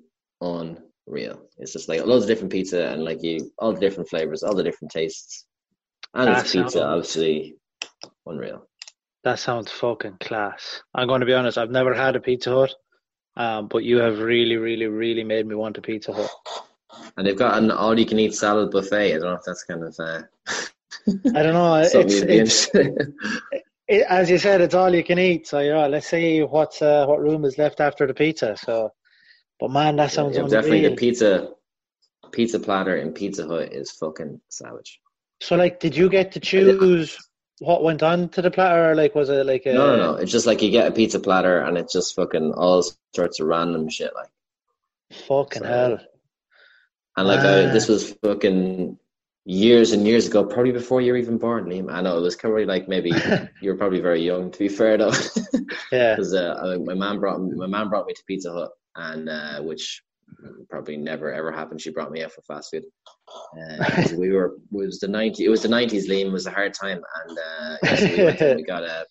unreal. It's just like loads of different pizza, and like you all the different flavors, all the different tastes, and That it's pizza, sounds- obviously unreal. That sounds fucking class. I'm going to be honest. I've never had a Pizza Hut, um, but you have really, really, really made me want a Pizza Hut. And they've got an all-you-can-eat salad buffet. I don't know if that's kind of uh, I don't know. It's, it's it, as you said, it's all you can eat. So yeah, let's see what's uh, what room is left after the pizza. So, but man, that sounds Yeah, definitely the pizza pizza platter in Pizza Hut is fucking savage. So, like, did you get to choose what went on to the platter, or like, was it like a No, no, no. It's just like you get a pizza platter and it's just fucking all sorts of random shit. Like, fucking So- hell? and like Ah. I, this was fucking years and years ago, probably before you were even born, Liam. I know it was probably like maybe you were probably very young. To be fair though, Yeah, because uh, my mom brought my mom brought me to Pizza Hut, and uh, which probably never ever happened. She brought me out for fast food. Uh, we were it was the ninety it was the nineties. Liam it was a hard time, and uh, we, went we got a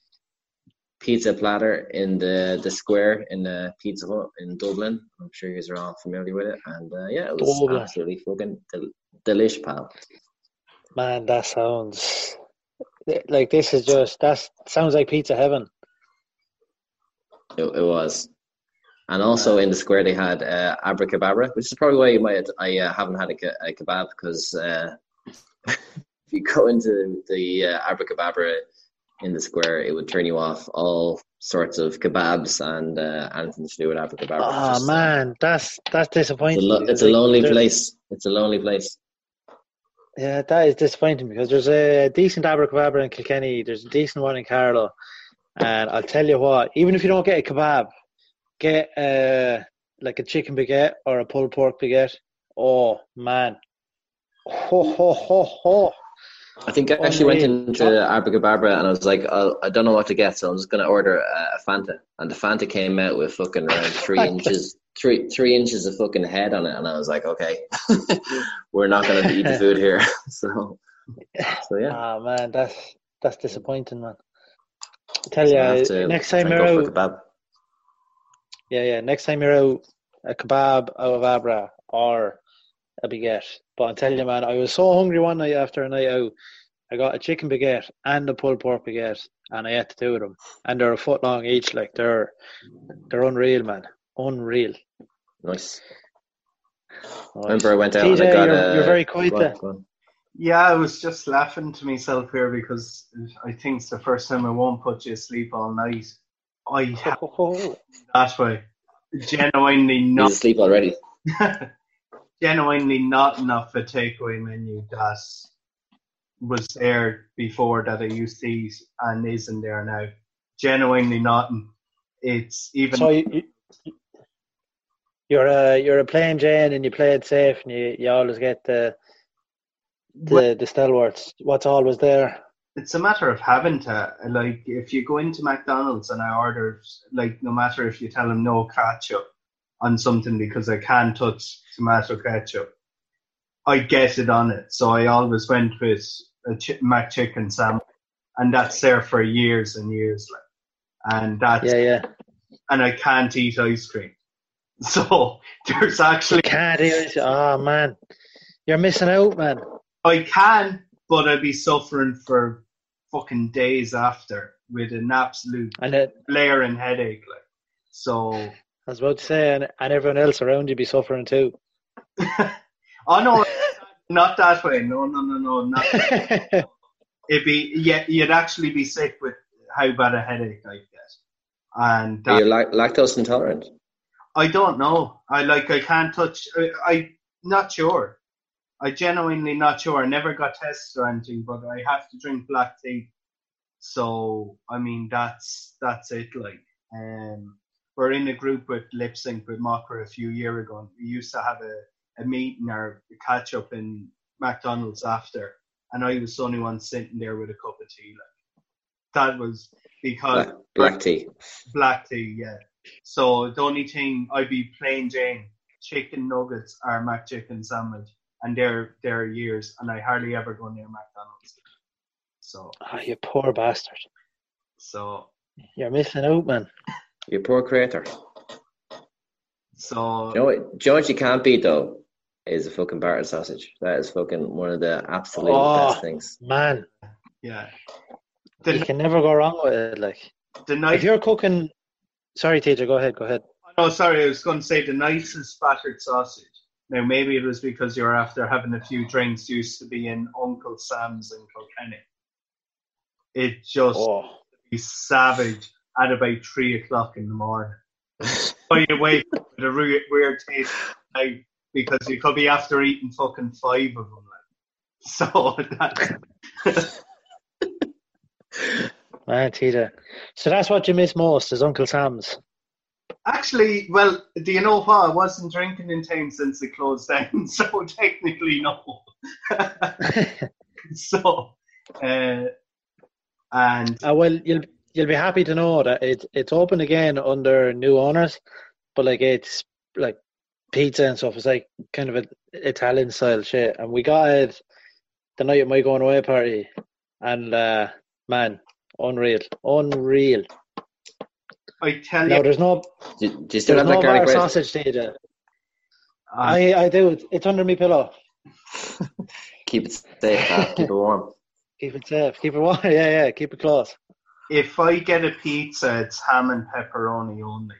pizza platter in the the square in the Pizza Hut in Dublin. I'm sure you guys are all familiar with it, and uh, yeah, it was Dublin. absolutely fucking del- delish, pal. man, that sounds like this is just that sounds like pizza heaven. It, it was. And also in the square they had uh, Abrakebabra, which is probably why you might I uh, haven't had a, ke- a kebab because uh, if you go into the uh, Abrakebabra in the square, it would turn you off all sorts of kebabs and uh, anything to do with Abrakebabra. Oh just, uh, man, that's that's it's a, disappointing. lo- it's a lonely there's- place. It's a lonely place. Yeah, that is disappointing because there's a decent Abrakebabra in Kilkenny, there's a decent one in Carlow, and I'll tell you what, even if you don't get a kebab, get uh, like a chicken baguette or a pulled pork baguette. Oh man, ho ho ho ho! I think I actually went into Abrakebabra and I was like, oh, I don't know what to get, so I'm just gonna order a, a Fanta. And the Fanta came out with fucking around three inches, three three inches of fucking head on it, and I was like, okay, we're not gonna eat the food here. so, so yeah, Ah man, that's that's disappointing, man. I tell So I you, to next time you're out. Yeah, yeah, next time you're out, a kebab out of Abra or a baguette. But I'm telling you, man, I was so hungry one night after a night out. I got a chicken baguette and a pulled pork baguette, and I had two of them. And they're a foot long each. Like they're they're unreal, man, unreal. Nice. Nice. Remember, I went out and I got you're, a. you're very quiet go there. go. Yeah, I was just laughing to myself here because I think it's the first time I won't put you asleep all night. I have that way. Genuinely He's not asleep already. genuinely not enough a takeaway menu that was there before that I used to eat and isn't there now. Genuinely not. It's even So you, you, you're a you're a plain Jane, and you play it safe, and you, you always get the the the stalwarts. What's always there? It's a matter of having to like if you go into McDonald's and I order like no matter if you tell them no ketchup on something because I can't touch tomato ketchup, I get it on it. So I always went with a ch- McChicken sandwich, and that's there for years and years. Like, and that's Yeah, yeah. and I can't eat ice cream. So there's actually Can't even. Oh man, you're missing out, man. I can, but I'd be suffering for fucking days after with an absolute And it, blaring headache. Like so. I was about to say, and, and everyone else around you be suffering too. oh no, not that way. No, no, no, no, not. It'd be yeah, you'd actually be sick with how bad a headache I get, and Are that, you lac- lactose intolerant? I don't know. I like I can't touch. I, I not sure. I genuinely not sure. I never got tests or anything, but I have to drink black tea. So I mean that's that's it. Like um, we're in a group with Lip Sync with Mocker a few year ago. And we used to have a, a meeting or a catch up in McDonald's after, and I was the only one sitting there with a cup of tea. Like that was because Black, black tea. black tea, yeah. So the only thing I'd be plain Jane chicken nuggets or McChicken sandwich, and they're they're years, and I hardly ever go near McDonald's. So Oh, you poor bastard. so You're missing out, man. You poor creator. so You know what? Do you know what you can't beat though? Is a fucking battered sausage. That is fucking one of the absolute Oh. best things. Man, yeah. you can never go wrong with it. Like, the night if you're cooking. Sorry, teacher, go ahead, go ahead. Oh, sorry, I was going to say the nicest battered sausage. Now, maybe it was because you were after having a few drinks. Used to be in Uncle Sam's in Kilkenny. It just Oh, be savage at about three o'clock in the morning. so you wake up with a weird, weird taste like, because you could be after eating fucking five of them. Like. So that, man, teacher. So that's what you miss most is Uncle Sam's. Actually, well, do you know what? I wasn't drinking in town since it closed down, so technically no. so, uh, and Uh, well, you'll you'll be happy to know that it's it's open again under new owners, but like it's like pizza and stuff. It's like kind of an Italian style shit, and we got it the night of my going away party, and uh, man, unreal, unreal. I tell No, you, there's no Do, do you still there's have that no garlic bread? sausage to eat it. I, I I do. It's under my pillow. Keep it safe, pal. keep it warm. Keep it safe. Keep it warm. Yeah, yeah. Keep it close. if I get a pizza, it's ham and pepperoni only.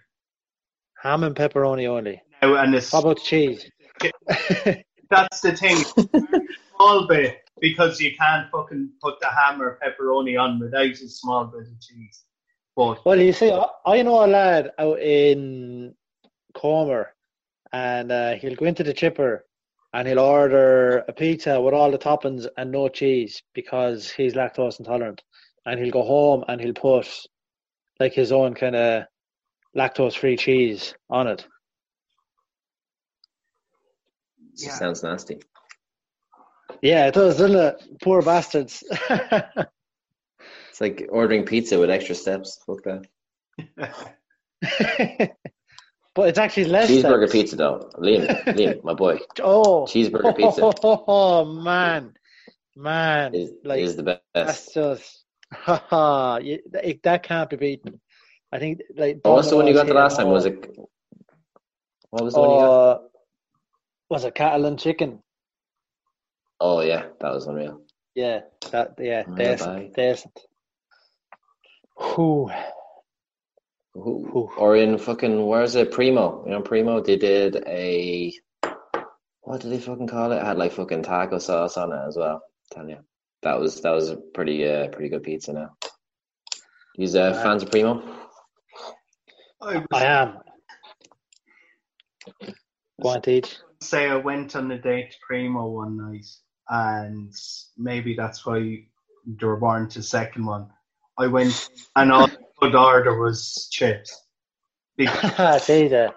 Ham and pepperoni only. Now, and it's, What about cheese? that's the thing, small bit because you can't fucking put the ham or pepperoni on without a small bit of cheese. But Well, you see, I, I know a lad out in Comer, and uh, he'll go into the chipper and he'll order a pizza with all the toppings and no cheese because he's lactose intolerant. And he'll go home and he'll put like his own kind of lactose free cheese on it. It Yeah. sounds nasty. Yeah, it does, doesn't it? Poor bastards. It's like ordering pizza with extra steps. Fuck that. but it's actually less. Cheeseburger steps. pizza though. Liam, Liam, my boy. Oh, Cheeseburger pizza. Oh, man, man, Is, like is the best. That's just, haha, that can't be beaten. I think like. What was the one you got the last time? Was it? What was the one you got? Uh, was it cattle and chicken? Oh yeah, that was unreal. Yeah, that yeah, Mm, decent, bye. decent. Whew. Ooh. Ooh. Or in fucking where's it? Primo. You know, Primo. They did a. What did they fucking call it? it had like fucking taco sauce on it as well. Tell you, that was that was a pretty uh pretty good pizza. Now, you uh, Uh, fans of Primo? I I am. Go on, teach. say I went on a date to Primo one night, and maybe that's why they were born to second one. I went and all I could order was chips. Because See that.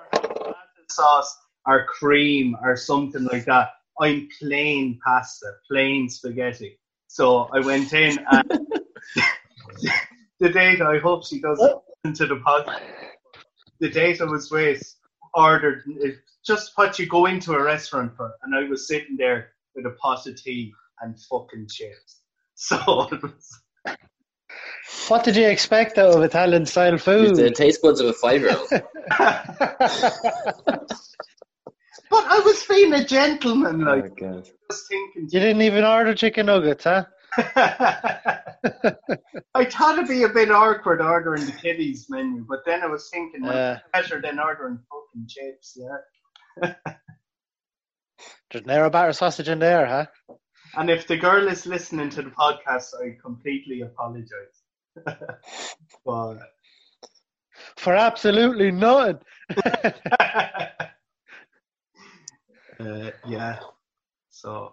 sauce or cream or something like that. I'm plain pasta, plain spaghetti. So I went in and the date I hope she doesn't listen to the pod. The date I was with ordered just what you go into a restaurant for, and I was sitting there with a pot of tea and fucking chips. So it was, What did you expect out of Italian style food? the taste buds of a five year old. but I was being a gentleman, like oh, God. just thinking. you didn't even order chicken nuggets, huh? I thought it'd be a bit awkward ordering the kiddies menu, but then I was thinking, well, Uh, better than ordering fucking chips, yeah. there's narrow batter sausage in there, huh? And if the girl is listening to the podcast, I completely apologize. but For absolutely nothing. uh, yeah, so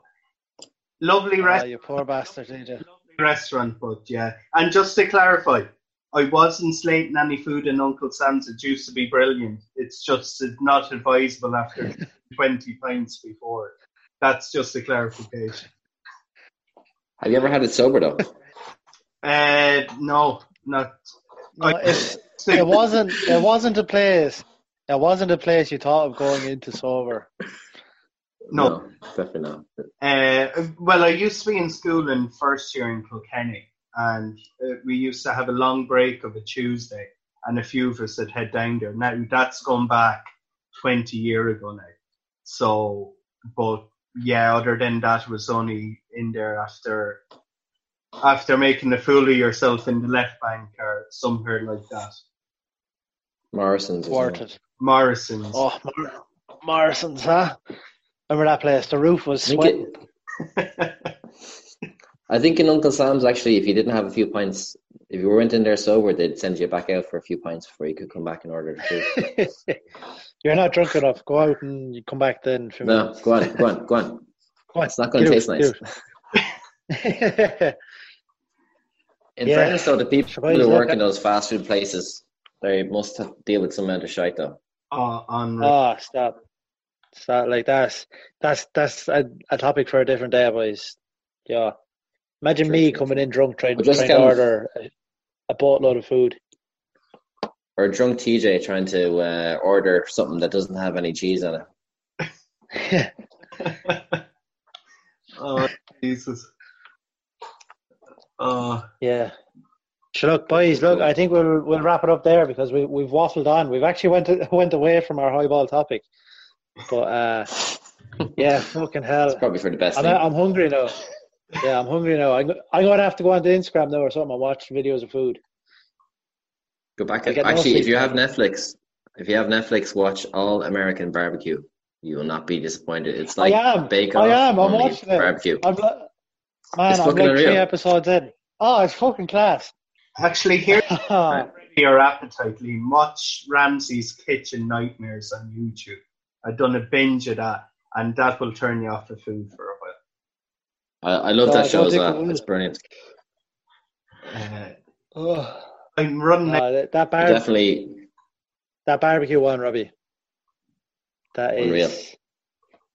lovely Ah, restaurant. you poor bastard, TJ. lovely restaurant, but yeah. And just to clarify, I wasn't slating any food in Uncle Sam's. It used to be brilliant. It's just not advisable after 20 pints before. That's just a clarification. Have you ever had it sober though? Uh, no, not No, I- it, it wasn't. It wasn't a place. It wasn't a place you thought of going into sober. no. definitely not. Uh, well, I used to be in school in first year in Kilkenny, and uh, we used to have a long break of a Tuesday, and a few of us would head down there. Now that's gone back twenty year ago now. So, but yeah, other than that, it was only in there after after making a fool of yourself in the left bank or somewhere like that. Morrison's. as well. Thwarted. Morrison's. Oh, Mar- Morrison's, huh? Remember that place? The roof was I think, sweating. I think in Uncle Sam's actually, if you didn't have a few pints, if you weren't in there sober, they'd send you back out for a few pints before you could come back and order the food. You're not drunk enough. Go out and you come back then. For no, go on, go on, go on. Go on, It's not going to taste it, nice. do it. In Yeah. fairness, though, the people Sure, who look work in those fast food places, they must deal with some amount of shite, though. on oh, stop. Stop. Like that's that's that's a, a topic for a different day, boys. Yeah. Imagine True, me coming in drunk trying, just trying to order a, a boatload of food. Or a drunk TJ trying to uh, order something that doesn't have any cheese on it. oh Jesus. Oh, Yeah. So look, boys, look, I think we'll we'll wrap it up there because we we've waffled on. We've actually went went away from our highball topic. But uh yeah, fucking hell. It's probably for the best I'm, thing. I'm hungry now. Yeah, I'm hungry now. I'm, I'm going to have to go onto Instagram now or something and watch videos of food. Go back. I get no Actually, if you have. Netflix, if you have Netflix, watch All American Barbecue. You will not be disappointed. It's like I am. Bake I am. I'm only watching it. barbecue. I'm li- man, It's I'm fucking like unreal. three episodes in. Oh, it's fucking class. actually, here Oh, your appetite, Liam. Watch Ramsay's Kitchen Nightmares on YouTube. I've done a binge of that, and that will turn you off the food for a while. I, I love No, that I show don't as well. It's brilliant. Uh, oh. I'm running out. Oh, that, that, bar- Definitely that barbecue one, Robbie. That is. Unreal.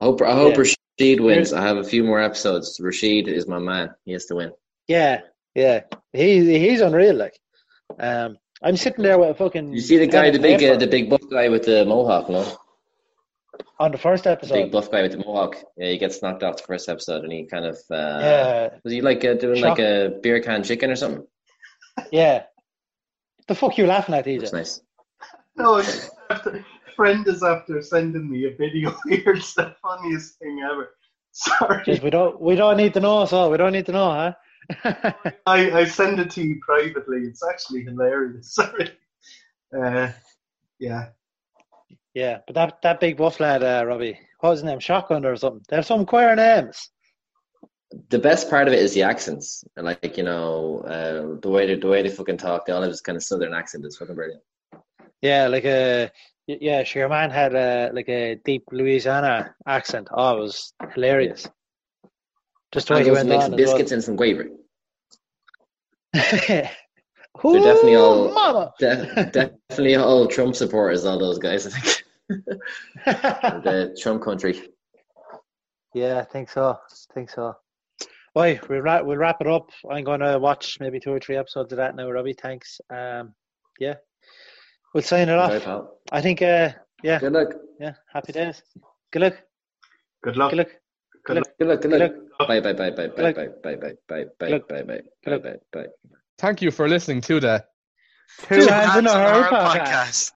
I hope I hope Yeah. Rashid wins. I have a few more episodes. Rashid is my man. He has to win. Yeah, yeah. He he's unreal. Like, um, I'm sitting there with a fucking. You see the guy, the big, uh, the big buff guy with the mohawk, no? on the first The episode. big buff guy with the mohawk. Yeah, he gets knocked off the first episode, and he kind of uh, yeah, was he like uh, doing Shock. like a beer can chicken or something? yeah. The fuck you laughing at, It's DJ? nice. No, it's after, friend is after sending me a video here. It's the funniest thing ever. Sorry, Just, we don't we don't need to know, so we don't need to know, huh? I, I send it to you privately. It's actually hilarious. Sorry. Uh, yeah. yeah, but that that big buff lad, uh, Robbie, what was his name? Shotgun or something? They have some queer names. The best part of it is the accents, and like you know, uh, the way they, the way they fucking talk. They all have this kind of southern accent. It's fucking brilliant. Yeah, like a yeah, sure. Man had a like a deep Louisiana accent. Oh, it was hilarious. Just the way he went on. as biscuits and some gravy. well. They're definitely all- mama. De- definitely all Trump supporters. All those guys, I think. the Trump country. yeah, I think so. I think so. Right, we'll wrap, we'll wrap it up. I'm going to watch maybe two or three episodes of that now, Robbie. Thanks. Um, yeah, we'll sign it off. Enjoy. I think. Uh, yeah, Good luck. yeah. Happy days. Good luck. Good luck. Good luck. Good luck. Good luck. Good Good luck. luck. Bye. Bye. Bye. Bye. Bye. Bye. Bye. Bye. Bye. Bye. Bye. Bye. Bye. Bye. Bye. Thank you for listening to the Two hands in a on the hurl Hurl podcast. podcast.